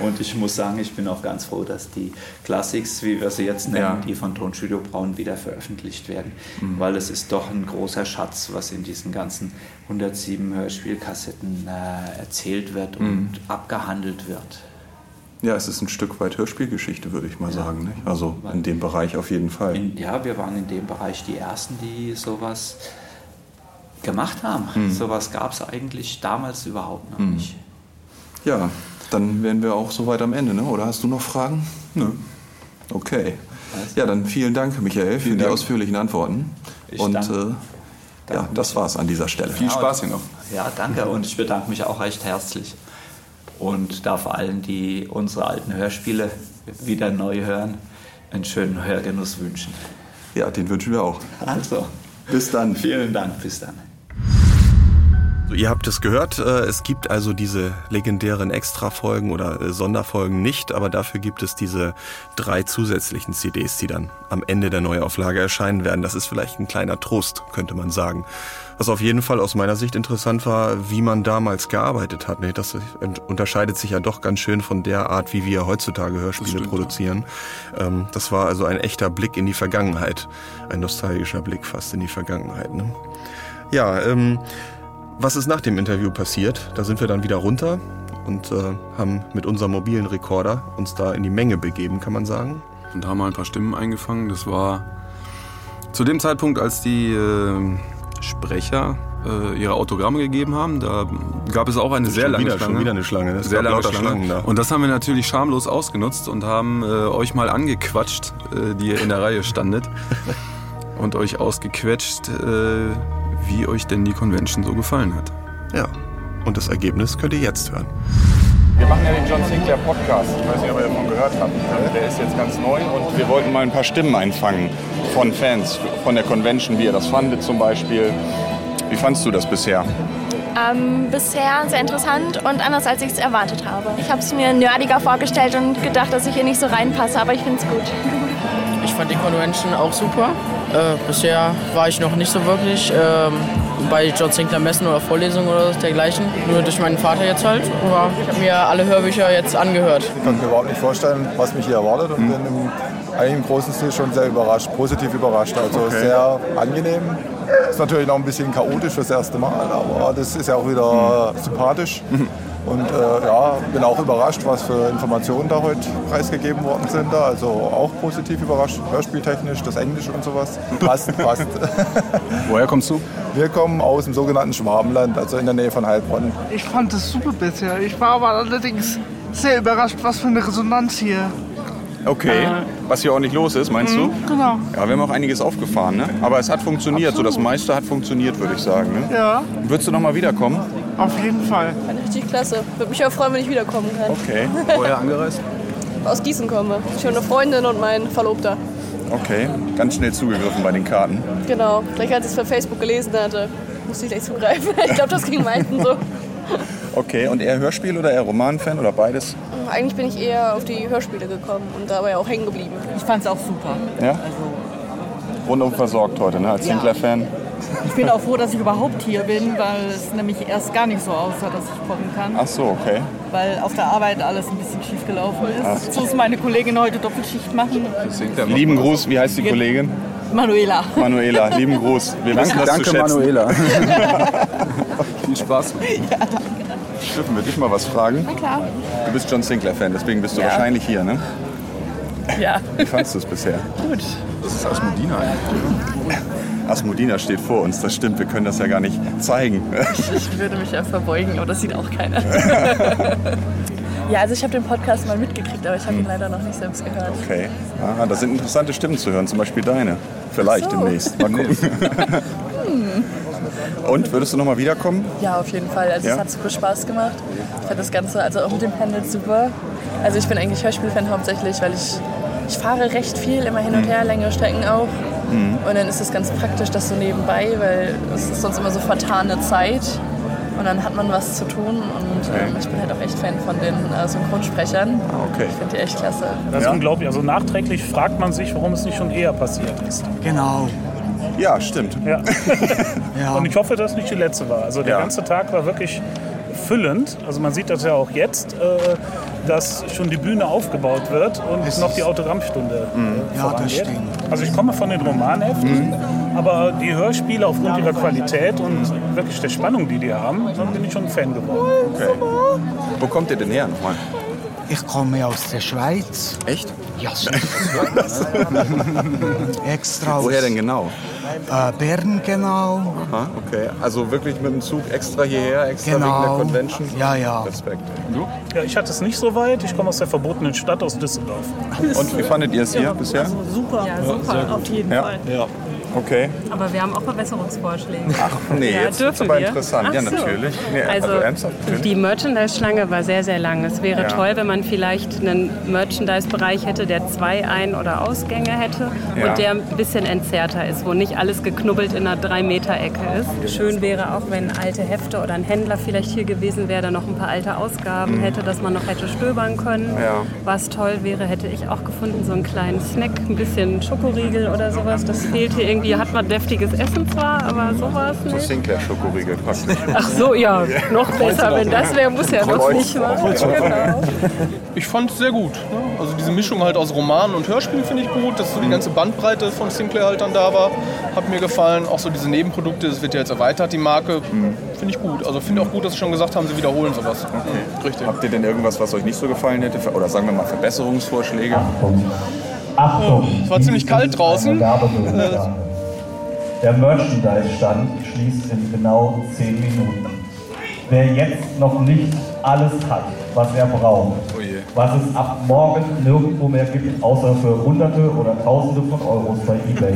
Und ich muss sagen, ich bin auch ganz froh, dass die Classics, wie wir sie jetzt nennen, Ja. Mhm. die von Tonstudio Braun wieder veröffentlicht werden, weil es ist doch ein großer Schatz, was in diesen ganzen 107 Hörspielkassetten äh, erzählt wird und Mhm. abgehandelt wird. Ja, es ist ein Stück weit Hörspielgeschichte, würde ich mal Ja. sagen. Nicht? Also in dem Bereich auf jeden Fall. In, ja, wir waren in dem Bereich die Ersten, die sowas gemacht haben. Mhm. Sowas gab es eigentlich damals überhaupt noch nicht. Ja, dann wären wir auch soweit am Ende, ne? oder hast du noch Fragen? Nö. Okay. Ja, dann vielen Dank, Michael, für die Dank. ausführlichen Antworten. Ich Und danke. äh, ja, das war's an dieser Stelle. Viel Spaß hier noch. Ja, danke und ich bedanke mich auch recht herzlich und darf allen, die unsere alten Hörspiele wieder neu hören, einen schönen Hörgenuss wünschen. Ja, den wünschen wir auch. Also, Bis dann. vielen Dank, bis dann. Ihr habt es gehört, äh, es gibt also diese legendären Extra-Folgen oder äh, Sonderfolgen nicht, aber dafür gibt es diese drei zusätzlichen CDs, die dann am Ende der Neuauflage erscheinen werden. Das ist vielleicht ein kleiner Trost, könnte man sagen. Was auf jeden Fall aus meiner Sicht interessant war, wie man damals gearbeitet hat. Das unterscheidet sich ja doch ganz schön von der Art, wie wir heutzutage Hörspiele stimmt, produzieren. Ähm, Das war also ein echter Blick in die Vergangenheit, ein nostalgischer Blick fast in die Vergangenheit. Ne? Ja, ähm, was ist nach dem Interview passiert? Da sind wir dann wieder runter und äh, haben mit unserem mobilen Rekorder uns da in die Menge begeben, kann man sagen. Und haben mal ein paar Stimmen eingefangen. Das war zu dem Zeitpunkt, als die äh, Sprecher äh, ihre Autogramme gegeben haben. Da gab es auch eine sehr lange wieder, Schlange. Schon wieder eine Schlange. ne? Es sehr lange Schlange. Schlangen da. Und das haben wir natürlich schamlos ausgenutzt und haben äh, euch mal angequatscht, äh, die ihr in der Reihe standet. (laughs) und euch ausgequetscht, äh, wie euch denn die Convention so gefallen hat. Ja. Und das Ergebnis könnt ihr jetzt hören. Wir machen ja den John Sinclair Podcast. Ich weiß nicht, ob ihr davon gehört habt. Der ist jetzt ganz neu und wir wollten mal ein paar Stimmen einfangen von Fans von der Convention, wie ihr das fandet zum Beispiel. Wie fandst du das bisher? Ähm, bisher sehr interessant und anders als ich es erwartet habe. Ich habe es mir nerdiger vorgestellt und gedacht, dass ich hier nicht so reinpasse, aber ich finde es gut. Ich fand die Convention auch super. Äh, bisher war ich noch nicht so wirklich ähm, bei John Sinclair Messen oder Vorlesungen oder dergleichen. Nur durch meinen Vater jetzt halt. Aber ich habe mir alle Hörbücher jetzt angehört. Ich kann mir überhaupt nicht vorstellen, was mich hier erwartet und bin im, eigentlich im großen Stil schon sehr überrascht, positiv überrascht. Also sehr angenehm. Ist natürlich noch ein bisschen chaotisch fürs erste Mal, aber das ist ja auch wieder sympathisch. Und äh, ja, bin auch überrascht, was für Informationen da heute preisgegeben worden sind. Da. Also auch positiv überrascht, hörspieltechnisch, das Englisch und sowas. Passt, (laughs) passt. Woher kommst du? Wir kommen aus dem sogenannten Schwabenland, also in der Nähe von Heilbronn. Ich fand es super bisher. Ich war aber allerdings sehr überrascht, was für eine Resonanz hier. Okay. Was hier ordentlich los ist, meinst du? Genau. Ja, wir haben auch einiges aufgefahren, ne? Aber es hat funktioniert. So das meiste hat funktioniert, würde ich sagen. Ne? Ja, Würdest du noch mal wiederkommen? Auf jeden Fall. Richtig klasse. Würde mich auch freuen, wenn ich wiederkommen kann. Okay. (laughs) Woher angereist? Aus Gießen komme. Ich habe eine Freundin und mein Verlobter. Okay. Ganz schnell zugegriffen bei den Karten. Genau. Gleich als ich es bei Facebook gelesen hatte, musste ich gleich zugreifen. (laughs) Ich glaube, das ging meisten so. Okay. Und eher Hörspiel oder eher Romanfan oder beides? Eigentlich bin ich eher auf die Hörspiele gekommen und dabei auch hängen geblieben. Ich fand es auch super. Ja? Rundum versorgt heute, ne? Als Ja. Sinclair-Fan. Ich bin auch froh, dass ich überhaupt hier bin, weil es nämlich erst gar nicht so aussah, dass ich kommen kann. Ach so, okay. Weil auf der Arbeit alles ein bisschen schief gelaufen ist. So ist meine Kollegin heute Doppelschicht machen. Lieben Gruß, wie heißt die Kollegin? Manuela. Manuela, (laughs) lieben Gruß. Wir wissen das zu schätzen. Manuela. (laughs) (laughs) Viel Spaß. Dürfen wir dich mal was fragen? Na klar. Du bist John Sinclair-Fan, deswegen bist du Ja. wahrscheinlich hier, ne? Ja, Wie fandst du es bisher? gut. Das ist Asmodina eigentlich. Asmodina steht vor uns, das stimmt, wir können das ja gar nicht zeigen. Ich würde mich ja verbeugen, aber das sieht auch keiner. (laughs) Ja, also ich habe den Podcast mal mitgekriegt, aber ich habe ihn leider noch nicht selbst gehört. Okay. Ah, da sind interessante Stimmen zu hören, zum Beispiel deine. Vielleicht so. demnächst. Mal gucken. (laughs) Und, würdest du noch mal wiederkommen? Ja, auf jeden Fall. Also Ja? es hat super Spaß gemacht. Ich fand das Ganze, also auch mit dem Panel super. Also ich bin eigentlich Hörspielfan hauptsächlich, weil ich, ich fahre recht viel, immer hin und her, längere Strecken auch. Und dann ist es ganz praktisch, das so nebenbei, weil es ist sonst immer so vertane Zeit. Und dann hat man was zu tun und ähm, ich bin halt auch echt Fan von den äh, Synchronsprechern. Okay. Ich finde die echt klasse. Das Ja. ist unglaublich. Also nachträglich fragt man sich, warum es nicht schon eher passiert ist. Genau. Ja, stimmt. Ja. (laughs) Ja. Und ich hoffe, dass nicht die letzte war. Also der Ja. ganze Tag war wirklich füllend. Also man sieht das ja auch jetzt, äh, dass schon die Bühne aufgebaut wird und Es noch die Autogrammstunde äh, Ja, vorangeht. das stimmt. Also ich komme von den Romanheften, aber die Hörspiele aufgrund ihrer Qualität und wirklich der Spannung, die die haben, dann bin ich schon ein Fan geworden. Okay. Wo kommt ihr denn her nochmal? Ich komme aus der Schweiz. Echt? Ja, sicher. (laughs) Extra aus Woher denn genau? Äh, Bern genau. Aha, okay. Also wirklich mit dem Zug extra hierher, extra wegen der Genau. Convention? Ja, ja. Respekt. Du? Ja, ich hatte es nicht so weit. Ich komme aus der verbotenen Stadt aus Düsseldorf. Und wie fandet ihr es hier bisher? Super. Ja, super, auf jeden Ja. Okay. Aber wir haben auch Verbesserungsvorschläge. Ach nee, Ja, jetzt ist aber wir? interessant. Ach ja, so. natürlich. Nee, also, Also? Die Merchandise-Schlange war sehr, sehr lang. Es wäre Ja. toll, wenn man vielleicht einen Merchandise-Bereich hätte, der zwei Ein- oder Ausgänge hätte Ja. und der ein bisschen entzerrter ist, wo nicht alles geknubbelt in einer 3-Meter-Ecke ist. Schön wäre auch, wenn alte Hefte oder ein Händler vielleicht hier gewesen wäre, der noch ein paar alte Ausgaben hätte, dass man noch hätte stöbern können. Mhm. Ja. Was toll wäre, hätte ich auch gefunden, so einen kleinen Snack, ein bisschen Schokoriegel oder sowas. Das fehlt hier irgendwie hat man deftiges Essen zwar, aber sowas So nicht. Sinclair-Schokoriegel praktisch. Ach so, ja, (laughs) noch besser. Wenn das wäre, muss ja noch nicht. Kreuz- Genau. Ich fand es sehr gut. Ne? Also diese Mischung halt aus Roman und Hörspiel finde ich gut, dass so die ganze Bandbreite von Sinclair halt dann da war, hat mir gefallen. Auch so diese Nebenprodukte, das wird ja jetzt erweitert, die Marke, finde ich gut. Also finde auch gut, dass sie schon gesagt haben, sie wiederholen sowas. Mhm, Richtig. Habt ihr denn irgendwas, was euch nicht so gefallen hätte? Oder sagen wir mal Verbesserungsvorschläge? Oh, es war ziemlich kalt draußen. Äh, Der Merchandise-Stand schließt in genau 10 Minuten. Wer jetzt noch nicht alles hat, was er braucht, was es ab morgen nirgendwo mehr gibt, außer für Hunderte oder Tausende von Euros bei eBay,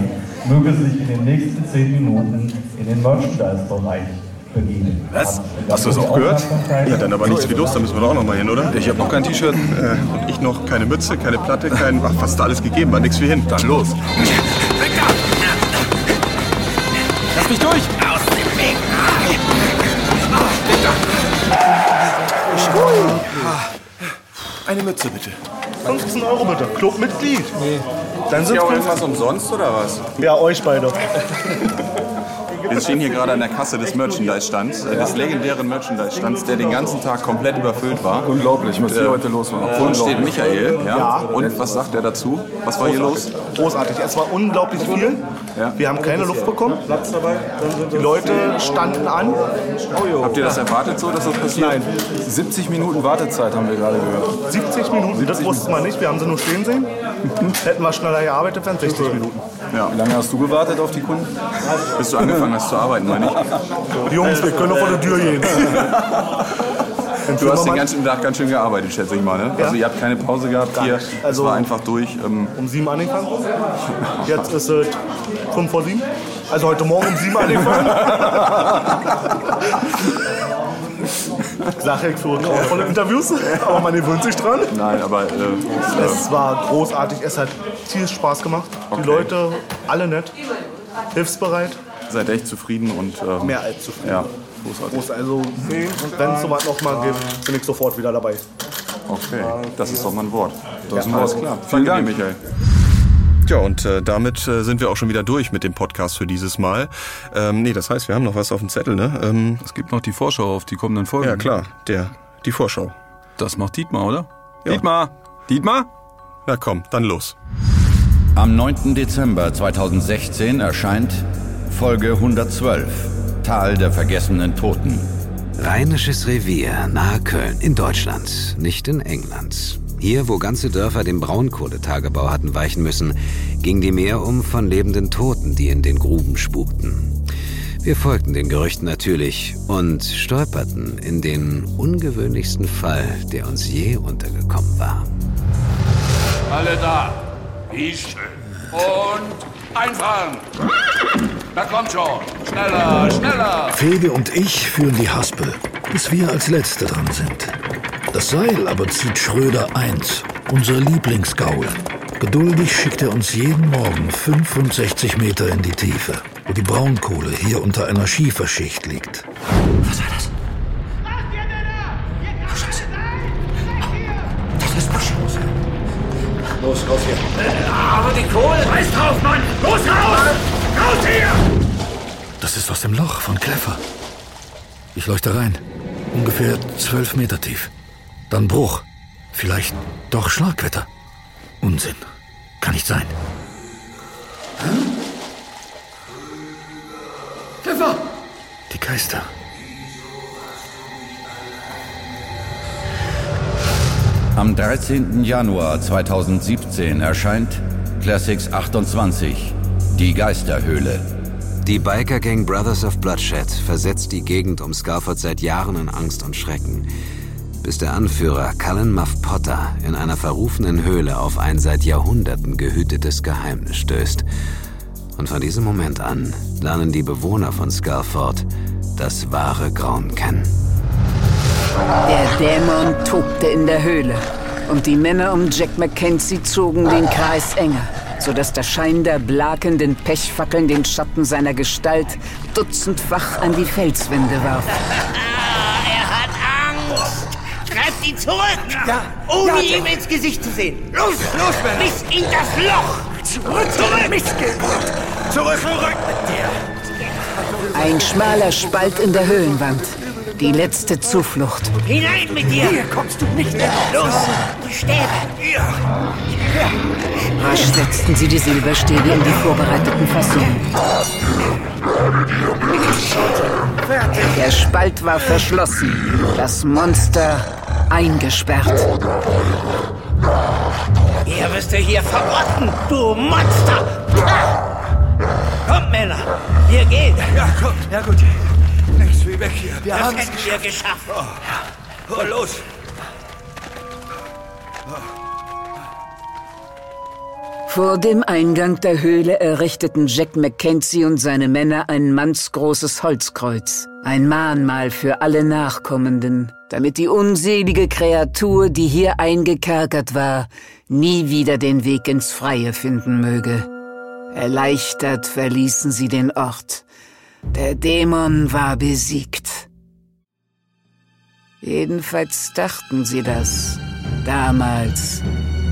möge sich in den nächsten 10 Minuten in den Merchandise-Bereich begeben. Was? Hast du das auch gehört? Ja, dann aber nichts wie los, da müssen wir doch auch noch mal hin, oder? Ich habe noch kein T-Shirt. Äh, und ich noch keine Mütze, keine Platte, kein. Ach, fast alles gegeben, war nichts wie hin. Dann los. Mich durch! Aus dem Weg! Eine Mütze bitte. 15 Euro bitte. Clubmitglied. Nee. Dann Ist sind ja auch 15 irgendwas umsonst oder was? Ja, euch beide. Wir stehen hier gerade an der Kasse des Merchandise-Stands, äh, des legendären Merchandise-Stands, der den ganzen Tag komplett überfüllt war. Unglaublich, was hier heute los war. Vor uns steht. Michael. Ja. Ja. Und was sagt er dazu? Was war hier los? Großartig. Es war unglaublich viel. Wir haben keine Luft bekommen. Die Leute standen an. Habt ihr das erwartet so, dass das passiert? Nein. 70 Minuten Wartezeit haben wir gerade gehört. 70 Minuten, das wussten wir nicht. Wir haben sie nur stehen sehen. (laughs) Hätten wir schneller gearbeitet, wären 60 Minuten. Ja. Wie lange hast du gewartet auf die Kunden? Bis du angefangen hast zu arbeiten, meine ich. Jungs, wir können doch vor der Tür gehen. (laughs) Du hast den ganzen Tag ganz schön gearbeitet, schätze ich mal. Ne? Ja. Also ihr habt keine Pause gehabt hier. Also- es war einfach durch. Ähm, Um sieben angefangen. Jetzt ist es fünf vor sieben. Also heute Morgen um sieben angefangen. Sache ich für grauenvolle Interviews, aber man gewöhnt sich dran. Nein, aber äh, Es war großartig, es hat tierisch Spaß gemacht. Die Leute, alle nett, hilfsbereit. seid echt zufrieden und ähm, Mehr als zufrieden. Ja, Groß, also, wenn es sowas nochmal gibt, bin ich sofort wieder dabei. Okay, das ist doch mal ein Wort. Das ist ein alles Wort. klar. Vielen Danke Dank. dir, Michael. Ja, und äh, damit äh, sind wir auch schon wieder durch mit dem Podcast für dieses Mal. Ähm, nee, das heißt, wir haben noch was auf dem Zettel, ne? Ähm, es gibt noch die Vorschau auf die kommenden Folgen. Ja, klar, der, die Vorschau. Das macht Dietmar, oder? Dietmar! Dietmar? Na komm, dann los. Am 9. Dezember 2016 erscheint Folge 112, Tal der vergessenen Toten. Rheinisches Revier nahe Köln in Deutschland, nicht in England. Hier, wo ganze Dörfer dem Braunkohletagebau hatten weichen müssen, ging die Meer um von lebenden Toten, die in den Gruben spukten. Wir folgten den Gerüchten natürlich und stolperten in den ungewöhnlichsten Fall, der uns je untergekommen war. Alle da. Wie schön. Und einfahren. (laughs) Na kommt schon. Schneller, schneller. Fede und ich führen die Haspel, bis wir als Letzte dran sind. Das Seil aber zieht Schröder 1, unser Lieblingsgaul. Geduldig schickt er uns jeden Morgen 65 Meter in die Tiefe, wo die Braunkohle hier unter einer Schieferschicht liegt. Was war das? Oh, Scheiße. Das ist Busch. Los, raus hier. Aber die Kohle. Scheiß drauf, Mann. Los, raus. Raus hier. Das ist aus dem Loch von Kleffer. Ich leuchte rein. Ungefähr zwölf Meter tief. Dann Bruch. Vielleicht doch Schlagwetter. Unsinn. Kann nicht sein. Pfeffer. Die Geister. Am 13. Januar 2017 erscheint Classics 28, die Geisterhöhle. Die Biker-Gang Brothers of Bloodshed versetzt die Gegend um Scarford seit Jahren in Angst und Schrecken. Bis der Anführer Cullen Muff Potter in einer verrufenen Höhle auf ein seit Jahrhunderten gehütetes Geheimnis stößt. Und von diesem Moment an lernen die Bewohner von Scarford das wahre Grauen kennen. Der Dämon tobte in der Höhle und die Männer um Jack Mackenzie zogen den Kreis enger, sodass der Schein der blakenden Pechfackeln den Schatten seiner Gestalt dutzendfach an die Felswände warf. Er hat Angst. Treibt ihn zurück. Ja. Ohne Ja, ihm ins Gesicht zu sehen. Los, los, Bis in das Loch. Zurück, zurück. Zurück! Zurück! Ein schmaler Spalt in der Höhlenwand. Die letzte Zuflucht. Hinein mit dir! Hier kommst du nicht mehr Los! Die Stäbe! Hier! Rasch setzten sie die Silberstäbe in die vorbereiteten Fassungen. Der Spalt war verschlossen, das Monster eingesperrt. Ihr wirst ihr hier verrotten, du Monster! Kommt, Männer! Wir gehen! Ja, kommt. Ja, gut. Weg hier. Wir haben es wir geschafft. Oh. Oh, los! Vor dem Eingang der Höhle errichteten Jack Mackenzie und seine Männer ein mannsgroßes Holzkreuz. Ein Mahnmal für alle Nachkommenden, damit die unselige Kreatur, die hier eingekerkert war, nie wieder den Weg ins Freie finden möge. Erleichtert verließen sie den Ort. Der Dämon war besiegt. Jedenfalls dachten sie das damals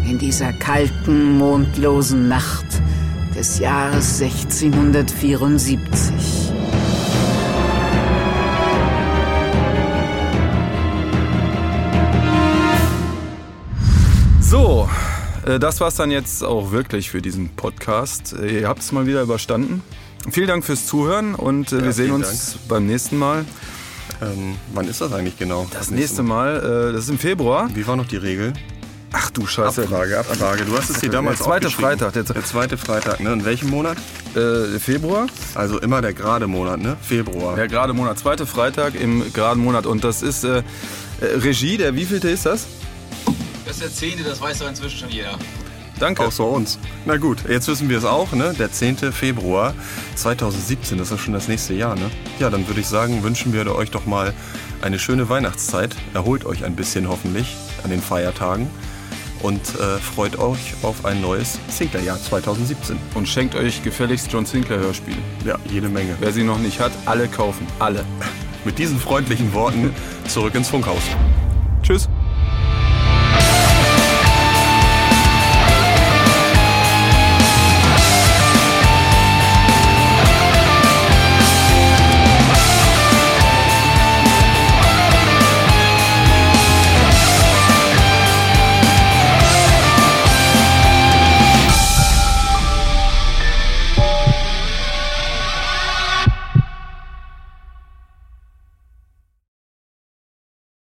in dieser kalten, mondlosen Nacht des Jahres 1674. So, äh, das war's dann jetzt auch wirklich für diesen Podcast. Äh, Ihr habt es mal wieder überstanden. Vielen Dank fürs Zuhören und äh, Ja, wir sehen uns beim nächsten Mal. Ähm, wann ist das eigentlich genau? Das nächste Mal, äh, das ist im Februar. Wie war noch die Regel? Ach du Scheiße. Abfrage, Abfrage. Du hast es hier Der damals zweite aufgeschrieben. Freitag. Der, Der zweite Freitag, ne? In welchem Monat? Äh, Februar. Also immer der gerade Monat, ne? Februar. Der gerade Monat, zweite Freitag im geraden Monat. Und das ist äh, äh, Regie, der wievielte ist das? Das ist der zehnte, das weiß doch inzwischen schon jeder. Danke. Außer uns. Na gut, jetzt wissen wir es auch, ne? Der 10. Februar 2017, das ist schon das nächste Jahr, ne? Ja, dann würde ich sagen, wünschen wir euch doch mal eine schöne Weihnachtszeit. Erholt euch ein bisschen hoffentlich an den Feiertagen und äh, freut euch auf ein neues Sinclair-Jahr 2017. Und schenkt euch gefälligst John Sinclair Hörspiele. Ja, jede Menge. Wer sie noch nicht hat, alle kaufen. Alle. Mit diesen freundlichen Worten zurück ins Funkhaus. Tschüss.